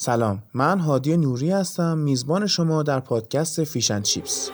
سلام من هادی نوری هستم میزبان شما در پادکست فیشن چیپس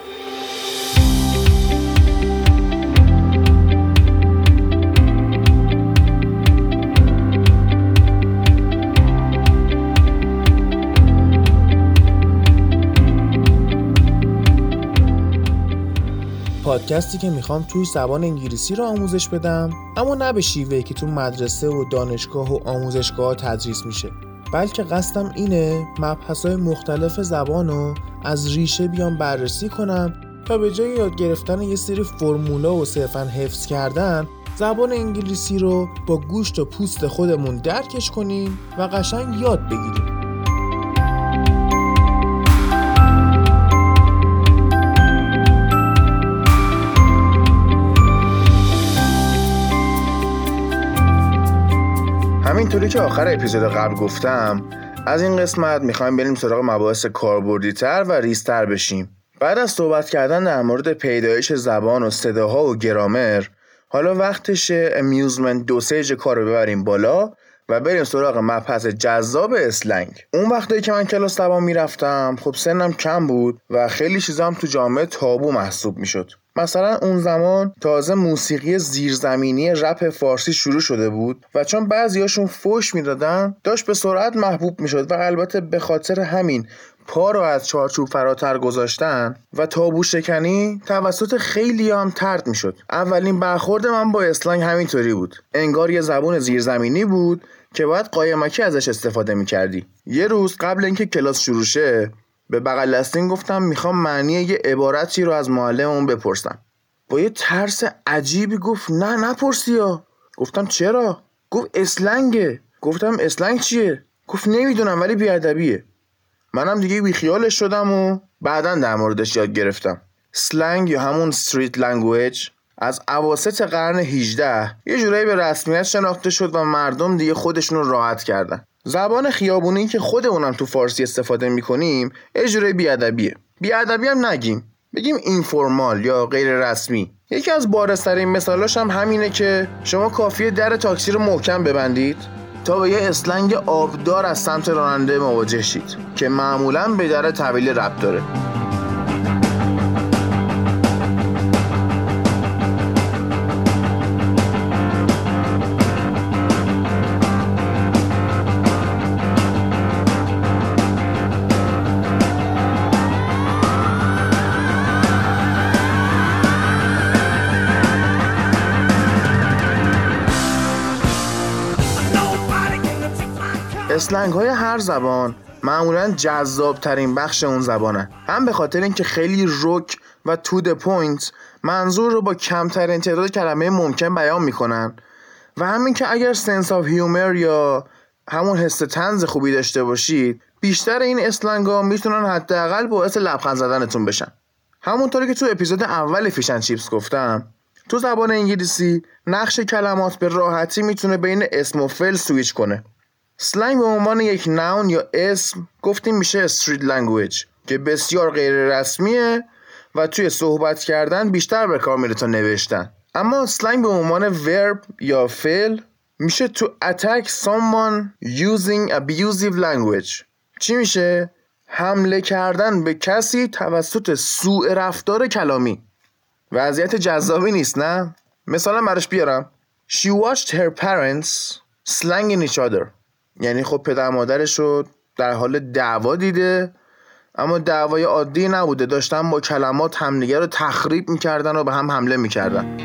پادکستی که می‌خوام توی زبان انگلیسی رو آموزش بدم اما نه به شیوهی که تو مدرسه و دانشگاه و آموزشگاه تدریس میشه. بلکه قصدم اینه مبحث مختلف زبان رو از ریشه بیام بررسی کنم تا به جای یاد گرفتن یه سری فرمولا و صرفا حفظ کردن زبان انگلیسی رو با گوشت و پوست خودمون درکش کنیم و قشنگ یاد بگیریم. همینطوری که آخر اپیزود قبل گفتم از این قسمت می‌خوایم بریم سراغ مباحث کاربردی تر و ریستر بشیم. بعد از صحبت کردن در مورد پیدایش زبان و صداها و گرامر حالا وقتشه امیوزمنت دوسیج کار رو ببریم بالا و بریم سراغ مبحث جذاب اسلنگ. اون وقتی که من کلاس زبان می‌رفتم خب سنم کم بود و خیلی چیزا هم تو جامعه تابو محسوب می‌شد. مثلا اون زمان تازه موسیقی زیرزمینی رپ فارسی شروع شده بود و چون بعضیاشون فوش می‌دادن داشت به سرعت محبوب می‌شد و البته به خاطر همین پا رو از چارچوب فراتر گذاشتن و تابو شکنی توسط خیلی هم ترد می‌شد. اولین برخورد من با اسلنگ همینطوری بود. انگار یه زبون زیرزمینی بود که باید قایمکی ازش استفاده می‌کردی. یه روز قبل اینکه کلاس شروع شه به بغل دستین گفتم می‌خوام معنی یه عبارتی رو از معلممون بپرسم. با یه ترس عجیبی گفت نه نپرسی یا گفتم چرا؟ گفت اسلنگه. گفتم اسلنگ چیه؟ گفت نمی‌دونم ولی بیادبیه. منم دیگه بیخیالش شدم و بعدا در موردش یاد گرفتم. slang یا همون street language از اواسط قرن 18 یه جورایی به رسمیت شناخته شد و مردم دیگه خودشون راحت کردن. زبان خیابونی که خودمونم تو فارسی استفاده می‌کنیم جورایی بی‌ادبیه. بی‌ادبی هم نگیم. بگیم informal یا غیر رسمی. یکی از بارزترین مثالاش هم همینه که شما کافیه در تاکسی رو محکم ببندید تا به یه اسلنگ آبدار از سمت راننده مواجه شید که معمولا به در طویل ربط داره. slang های هر زبان. معمولا جذاب ترین بخش اون زبانه. هم به خاطر اینکه خیلی رک و to the point منظور رو با کمترین تعداد کلمه ممکن بیان می‌کنن. و همین که اگر sense of humor یا همون حس طنز خوبی داشته باشید بیشتر این slang ها می‌تونن حداقل باعث لبخند زدنتون بشن. همونطوری که تو اپیزود اول fish and chips گفتم تو زبان انگلیسی نقش کلمات به راحتی می‌تونه بین اسم و فعل سویچ کنه. slang به عنوان یک noun یا اسم گفتیم میشه street language که بسیار غیر رسمیه و توی صحبت کردن بیشتر به کار میره تا نوشتن. اما slang به عنوان verb یا فعل میشه to attack someone using abusive language. چی میشه؟ حمله کردن به کسی توسط سوء رفتار کلامی. وضعیت جذابی نیست نه؟ مثلا براش بیارم. She watched her parents slanging each other. یعنی خب پدر مادرش رو در حال دعوا دیده اما دعوای عادی نبوده داشتن با کلمات همدیگه رو تخریب می‌کردن و به هم حمله می‌کردن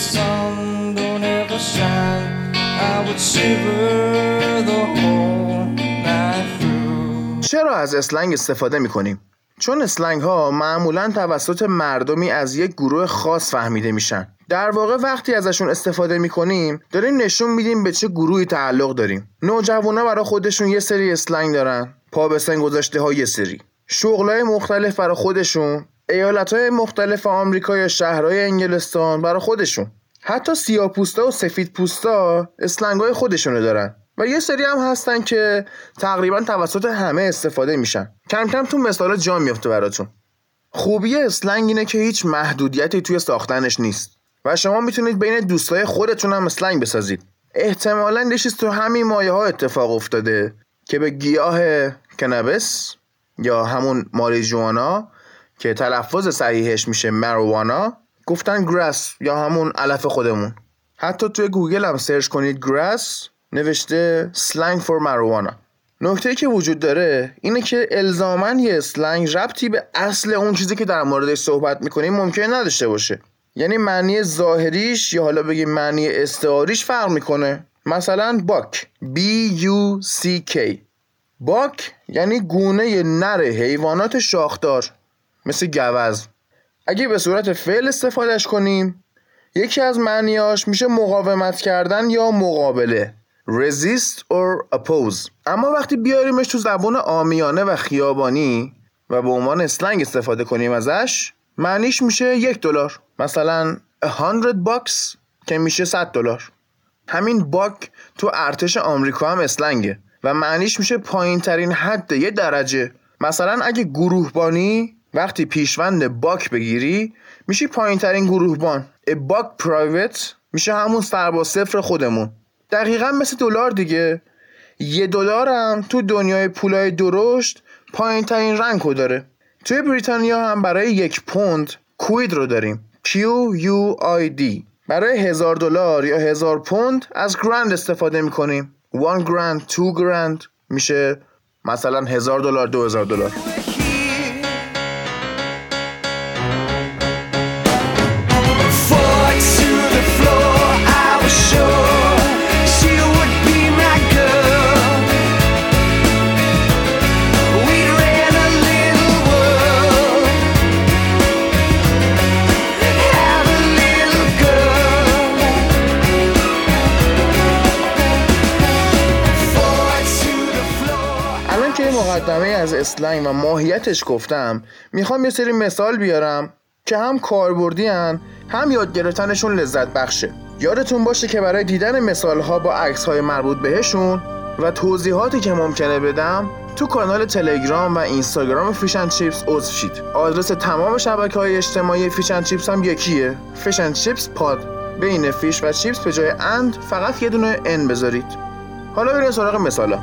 sun don't ever shine. چرا از اسلنگ استفاده می‌کنیم؟ چون اسلنگ ها معمولا توسط مردمی از یک گروه خاص فهمیده میشن. در واقع وقتی ازشون استفاده می‌کنیم داریم نشون میدیم به چه گروهی تعلق داریم. نوجوانا برای خودشون یه سری اسلنگ دارن. پا به سن گذاشته ها یه سری. شغلای مختلف برای خودشون ایالت های مختلف آمریکا یا شهرهای انگلستان برای خودشون. حتی سیاپوستا و سفید پوستا اسلنگ های خودشونو دارن. و یه سری هم هستن که تقریبا توسط همه استفاده میشن. کم کم تو مثال جا میفته براتون. خوبی اسلنگ اینه که هیچ محدودیتی توی ساختنش نیست. و شما می‌تونید بین دوستای خودتون هم اسلنگ بسازید. احتمالا یه تو همین مایه ها اتفاق افتاده که به گیاه کنبس یا همون ماریجوانا که تلفظ صحیحش میشه marijuana گفتن grass یا همون علف خودمون. حتی توی گوگل هم سرچ کنید grass نوشته slang for marijuana نکته که وجود داره اینه که الزاما یه slang ربطی به اصل اون چیزی که در موردش صحبت می‌کنیم ممکن نداشته باشه. یعنی معنی ظاهریش یا حالا بگیم معنی استعاریش فرق می‌کنه. مثلا buck. B U C K. buck یعنی گونه نر حیوانات شاخدار. مثل گوزن. اگه به صورت فعل استفادهش کنیم یکی از معنیاش میشه مقاومت کردن یا مقابله resist or oppose. اما وقتی بیاریمش تو زبان عامیانه و خیابانی و به عنوان slang استفاده کنیم ازش معنیش میشه یک دلار. مثلا 100 bucks که میشه 100 دلار. همین باک تو ارتش آمریکا هم اسلنگه و معنیش میشه پایین ترین حد یه درجه. مثلا اگه گروهبانی وقتی پیشوند باک بگیری میشی پایین ترین گروهبان. ا باک پرایوت میشه همون سرباز صفر خودمون. دقیقا مثل دلار دیگه. یه دلار هم تو دنیای پولای درشت پایین ترین رنگ داره. توی بریتانیا هم برای یک پوند کوید رو داریم. Q U I D. برای هزار دلار یا هزار پوند از گرند استفاده می‌کنیم. 1 گرند 2 گرند میشه مثلا هزار دلار دو هزار دلار. مقدمه از slang و ماهیتش گفتم. می‌خوام یه سری مثال بیارم که هم کاربردی هم یاد گرفتنشون لذت بخشه. یادتون باشه که برای دیدن مثال ها با عکس های مربوط بهشون و توضیحاتی که ممکنه بدم تو کانال تلگرام و اینستاگرام Fish n Chips عضو شید. آدرس تمام شبکه های اجتماعی Fish n Chips هم یکیه. Fish n Chips Pod. بین Fish و Chips به جای and فقط یه دونه n بذارید. حالا بریم سراغ مثالا.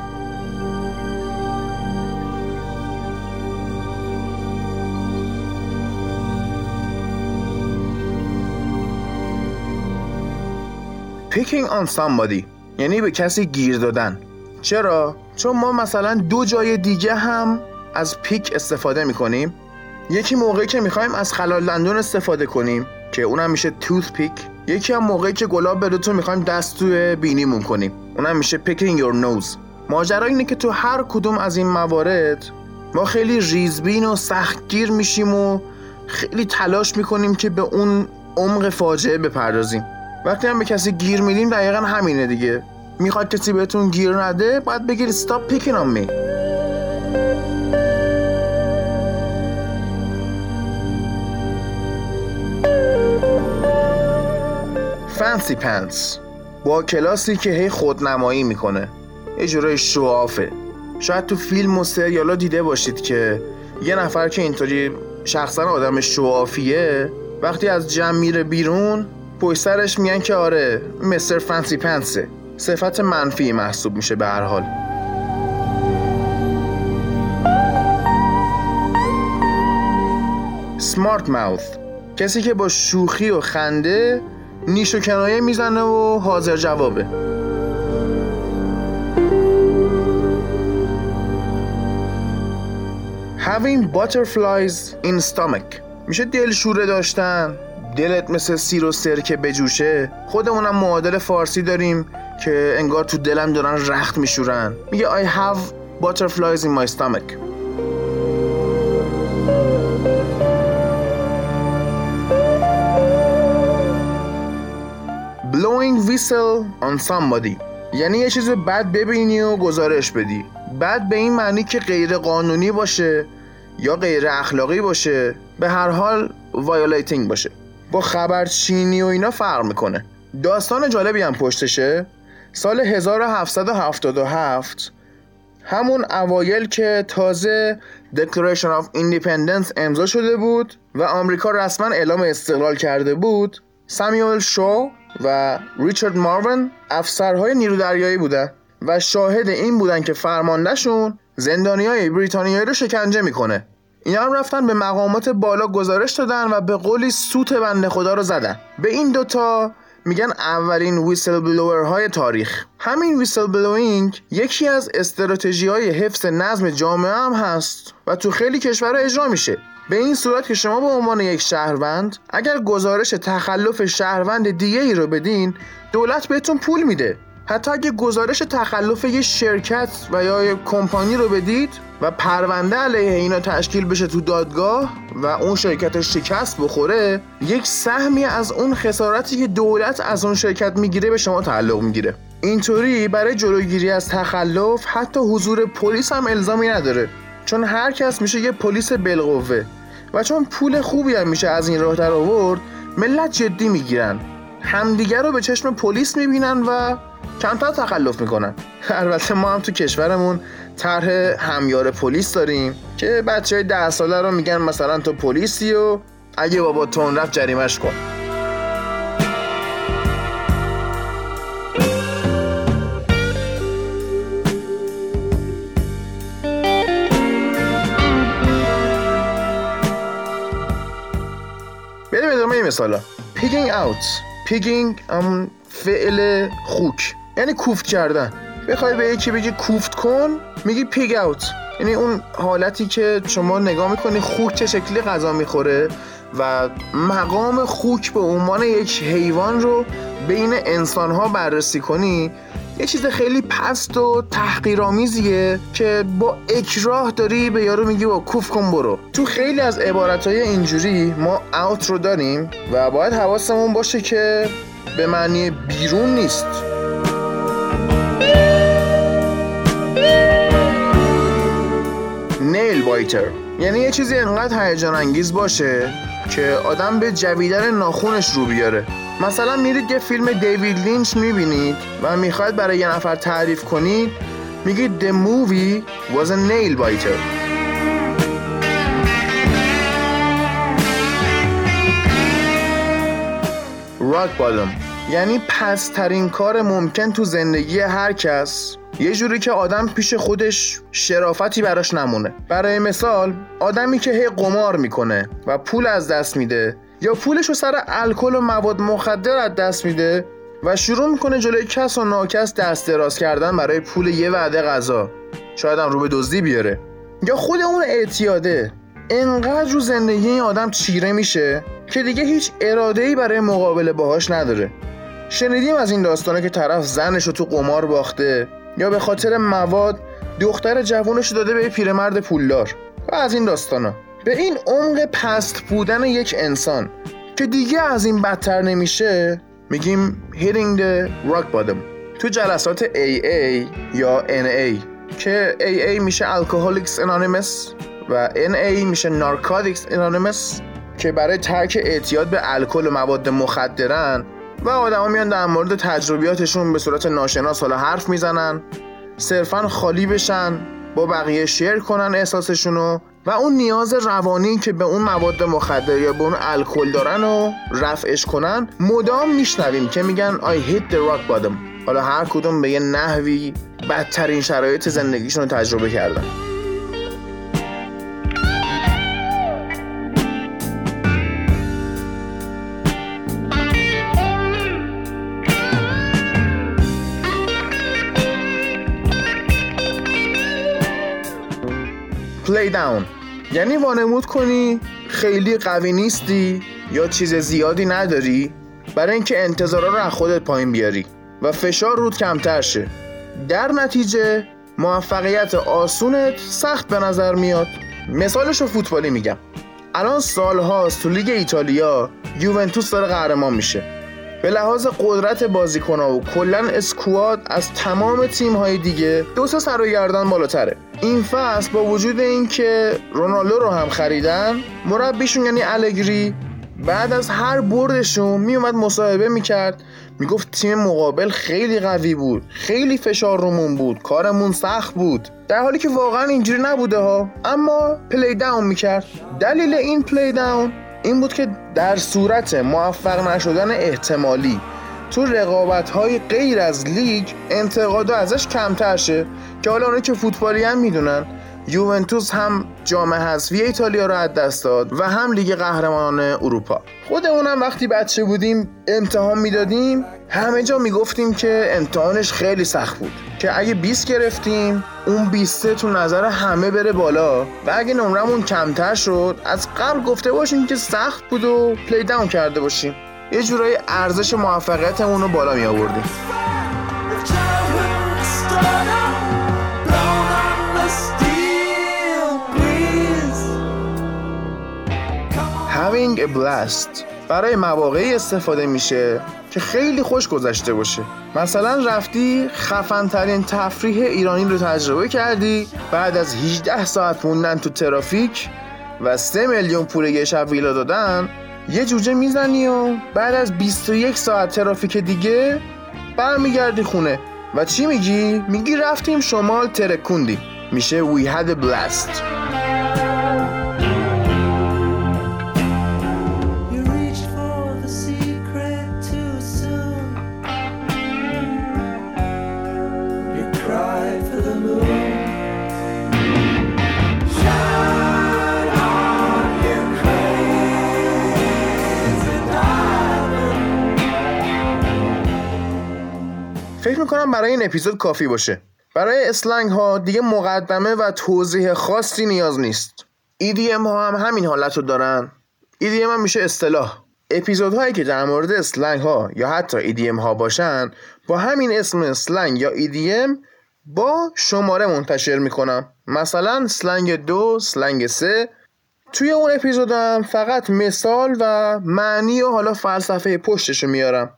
Picking on somebody. یعنی به کسی گیر دادن. چرا؟ چون ما مثلا دو جای دیگه هم از پیک استفاده می‌کنیم. یکی موقعی که می‌خوایم از خلال دندون استفاده کنیم که اونم میشه توث پیک یکی هم موقعی که گلاب بروتون می‌خوایم دست توی بینیمون کنیم. اونم میشه picking your nose. ماجرا اینه که تو هر کدوم از این موارد ما خیلی ریزبین و سختگیر میشیم و خیلی تلاش می‌کنیم که به اون عمق فاجعه بپردازیم. وقتی هم به کسی گیر میدیم دقیقا همینه دیگه. می‌خواد کسی بهتون گیر نده باید بگید stop picking on me. Fancy pants. با کلاسی که هی خودنمایی می‌کنه. یه جورای شوافه شاید تو فیلم و سریالا دیده باشید که یه نفر که اینطوری شخصا آدم شوافیه وقتی از جمع میره بیرون پشت سرش میگن که آره مستر فنسی پنسه. صفت منفی محسوب میشه به هر حال. سمارت ماوث. کسی که با شوخی و خنده نیش و کنایه می‌زنه و حاضر جوابه. Having butterflies in stomach. میشه دلشوره داشتن. دلت مثل سیر و سرکه بجوشه؟ خودمونم معادل فارسی داریم که انگار تو دلم دارن رخت میشورن. میگه I have butterflies in my stomach. Blowing whistle on somebody. یعنی یه چیز بد ببینی و گزارش بدی. بد به این معنی که غیر قانونی باشه یا غیر اخلاقی باشه. به هر حال violating باشه. با خبرچینی و اینا فرق می‌کنه. داستان جالبی هم پشتشه. سال 1777 همون اوایل که تازه Declaration of Independence امضا شده بود و آمریکا رسما اعلام استقلال کرده بود سامیوئل شو و ریچارد مارون افسرهای نیرو دریایی بودن و شاهد این بودن که فرماندهشون زندانی های بریتانیایی رو شکنجه می‌کنه. اینا هم رفتن به مقامات بالا گزارش دادن و به قولی سوت بنده خدا رو زدن. به این دوتا میگن اولین ویسل بلوور های تاریخ. همین ویسل بلوینگ یکی از استراتژی های حفظ نظم جامعه هم هست و تو خیلی کشورها اجرا میشه. به این صورت که شما به عنوان یک شهروند اگر گزارش تخلف شهروند دیگه ای رو بدین دولت بهتون پول میده. حتی اگه گزارش تخلف یه شرکت و یا یه کمپانی رو بدید و پرونده علیه اینا تشکیل بشه تو دادگاه و اون شرکت شکست بخوره یک سهمی از اون خسارتی که دولت از اون شرکت می‌گیره به شما تعلق می‌گیره. اینطوری برای جلوگیری از تخلف حتی حضور پلیس هم الزامی نداره چون هر کس میشه یه پلیس بالقوه و چون پول خوبی هم میشه از این راه در آورد ملت جدی می‌گیرن. همدیگر رو به چشم پلیس می‌بینن و کمتر تخلف می‌کنن. البته ما هم تو کشورمون طرح همیار پلیس داریم که بچه های ده ساله رو میگن مثلا تو پلیسی و اگه بابا تون رفت جریمش کن. بریم ادامه مثالا. pigging out pigging فعل خوک. یعنی کوفت کردن. بخوای به یکی بگی کوفت کن میگی pig out یعنی اون حالتی که شما نگاه می‌کنی خوک چه شکلی غذا می‌خوره و مقام خوک به عنوان یک حیوان رو بین انسان ها بررسی کنی یه چیز خیلی پست و تحقیرآمیزیه که با اکراه داری به یارو میگی بیا کوفت کن برو. تو خیلی از عبارتهای اینجوری ما out رو داریم و باید حواسمون باشه که به معنی بیرون نیست. نیل بایتر یعنی یه چیزی انقدر هیجان انگیز باشه که آدم به جویدن ناخونش رو بیاره. مثلا میرید یه فیلم دیوید لینچ می‌بینید و می‌خواید برای یه نفر تعریف کنید میگید The movie was a nail biter راک بالم یعنی پسترین کار ممکن تو زندگی هر کس. یه جوری که آدم پیش خودش شرافتی براش نمونه. برای مثال آدمی که هی قمار می‌کنه و پول از دست میده یا پولش رو سر الکل و مواد مخدر از دست میده و شروع می‌کنه جلوی کس و ناکس دست دراز کردن برای پول یه وعده غذا. شاید هم رو به دزدی بیاره. یا خود اون اعتیاده. انقدر رو زندگی این آدم چیره میشه که دیگه هیچ اراده ای برای مقابله باهاش نداره. شنیدیم از این داستانه که طرف زنش رو تو قمار باخته یا به خاطر مواد دختر جوانش داده به پیرمرد پولدار. و از این داستانا. به این عمق پست بودن یک انسان که دیگه از این بدتر نمیشه میگیم hitting the rock bottom. تو جلسات AA یا NA که AA میشه Alcoholics Anonymous و NA میشه Narcotics Anonymous که برای ترک اعتیاد به الکل و مواد مخدرن و آدما میان در مورد تجربیاتشون به صورت ناشناس حالا حرف می‌زنن صرفا خالی بشن با بقیه شیر کنن احساسشونو و اون نیاز روانی که به اون مواد مخدر یا به اون الکل دارن و رفعش کنن مدام میشنویم که میگن I hit the rock bottom. حالا هر کدوم به یه نحوی بدترین شرایط زندگیشون رو تجربه کردن. Down. یعنی وانمود کنی خیلی قوی نیستی یا چیز زیادی نداری برای اینکه انتظارا رو از خودت پایین بیاری و فشار رود کمتر شه. در نتیجه موفقیت آسونت سخت به نظر میاد. مثالش رو فوتبالی میگم. الان سالهاست تو لیگ ایتالیا یوونتوس داره قهرمان میشه. به لحاظ قدرت بازیکنها و کلا اسکواد از تمام تیم های دیگه دو سه سر و گردن بالاتره. این فصل با وجود اینکه رونالدو رو هم خریدن مربیشون یعنی آلگری بعد از هر بردشون میومد مصاحبه می‌کرد. می‌گفت تیم مقابل خیلی قوی بود خیلی فشار رومون بود کارمون سخت بود. در حالی که واقعا اینجوری نبوده ها اما play down می‌کرد. دلیل این پلی داون این بود که در صورت موفق نشدن احتمالی تو رقابت های غیر از لیگ انتقاد ازش کمتر شه که حالا اونایی که فوتبالی هم می‌دونن یوونتوس هم جام حذفی ایتالیا رو از دست داد و هم لیگ قهرمانان اروپا. خودمونم وقتی بچه بودیم امتحان می‌دادیم همه جا می‌گفتیم که امتحانش خیلی سخت بود. که اگه 20 گرفتیم اون 20 تو نظر همه بره بالا. و اگه نمرمون کمتر شد از قبل گفته باشیم که سخت بود و پلی داون کرده باشیم. یه جورایی ارزش موفقیتمون رو بالا می آوردیم Having a blast. برای مواقعی استفاده میشه. که خیلی خوش گذشته باشه. مثلا رفتی خفن ترین تفریح ایرانی رو تجربه کردی بعد از 18 ساعت موندن تو ترافیک و 3 میلیون پول یه شب ویلا دادن یه جوجه می‌زنی و بعد از 21 ساعت ترافیک دیگه برمیگردی خونه. و چی میگی؟ میگی رفتیم شمال ترکوندی. میشه we had a blast. فکر می‌کنم برای این اپیزود کافی باشه. برای اسلنگ ها دیگه مقدمه و توضیح خاصی نیاز نیست. EDM ها هم همین حالت رو دارن. EDM هم میشه اصطلاح. اپیزودهایی که در مورد اسلنگ ها یا حتی EDM ها باشن با همین اسم اسلنگ یا EDM با شماره منتشر می‌کنم. مثلا سلنگ دو سلنگ سه. توی اون اپیزودم فقط مثال و معنی و حالا فلسفه پشتشو میارم.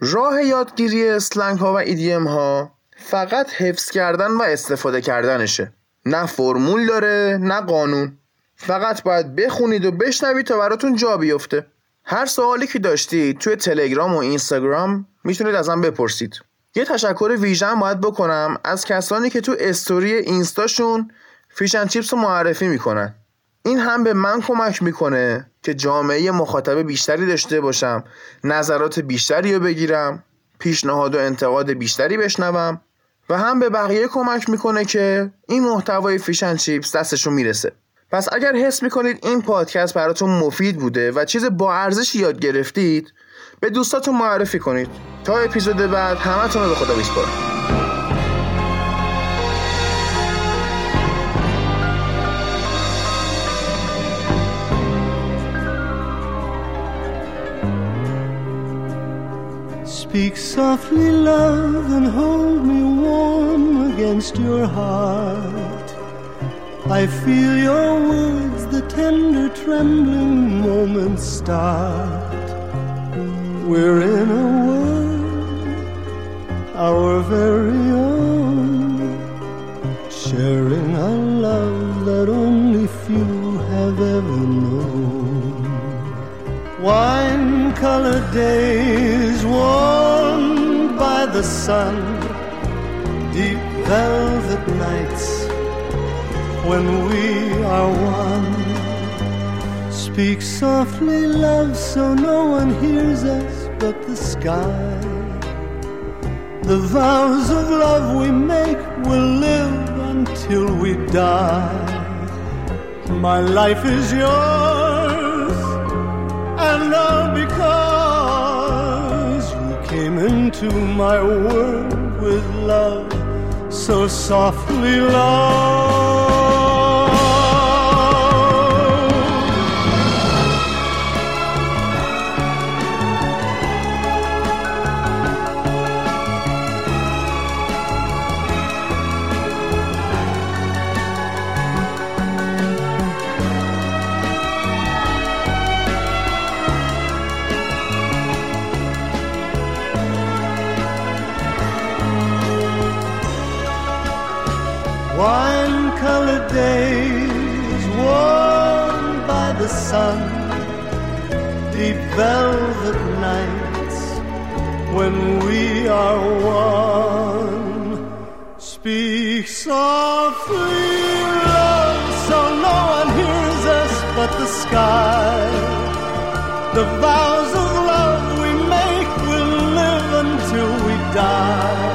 راه یادگیری slang ها و idiom ها فقط حفظ کردن و استفاده کردنشه. نه فرمول داره نه قانون. فقط باید بخونید و بشنوید تا براتون جا بیفته. هر سوالی که داشتید توی تلگرام و اینستاگرام می‌تونید ازم بپرسید. یه تشکر ویژه باید بکنم از کسانی که تو استوری اینستاشون Fish n Chips رو معرفی می‌کنن. این هم به من کمک می‌کنه که جامعه مخاطب بیشتری داشته باشم نظرات بیشتری رو بگیرم پیشنهاد و انتقاد بیشتری بشنوم و هم به بقیه کمک می‌کنه که این محتوای فیشن چیپس دستشون می‌رسه. پس اگر حس می‌کنید این پادکست براتون مفید بوده و چیز با ارزشی یاد گرفتید به دوستاتون معرفی کنید. تا اپیزود بعد همتون رو به خدا میسپارم Speak softly, love, and hold me warm against your heart. I feel your words, the tender, trembling moments start. We're in a world, our very own, sharing a love that only few have ever known. Wine colored days warmed by the sun, deep velvet nights when we are one. Speak softly, love, so no one hears us but the sky. The vows of love we make will live until we die. My life is yours and all because into my world with love so softly love wine colored days warmed by the sun, deep velvet nights when we are one. Speak softly, love, so no one hears us but the sky. The vows of love we make will live until we die.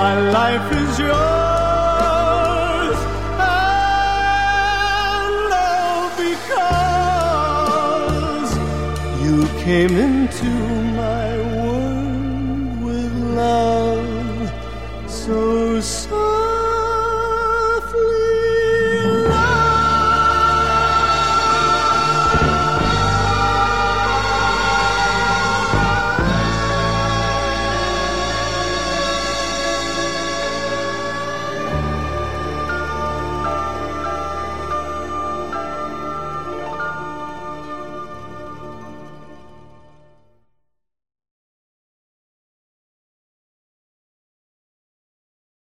My life is yours, because you came into my world with love so.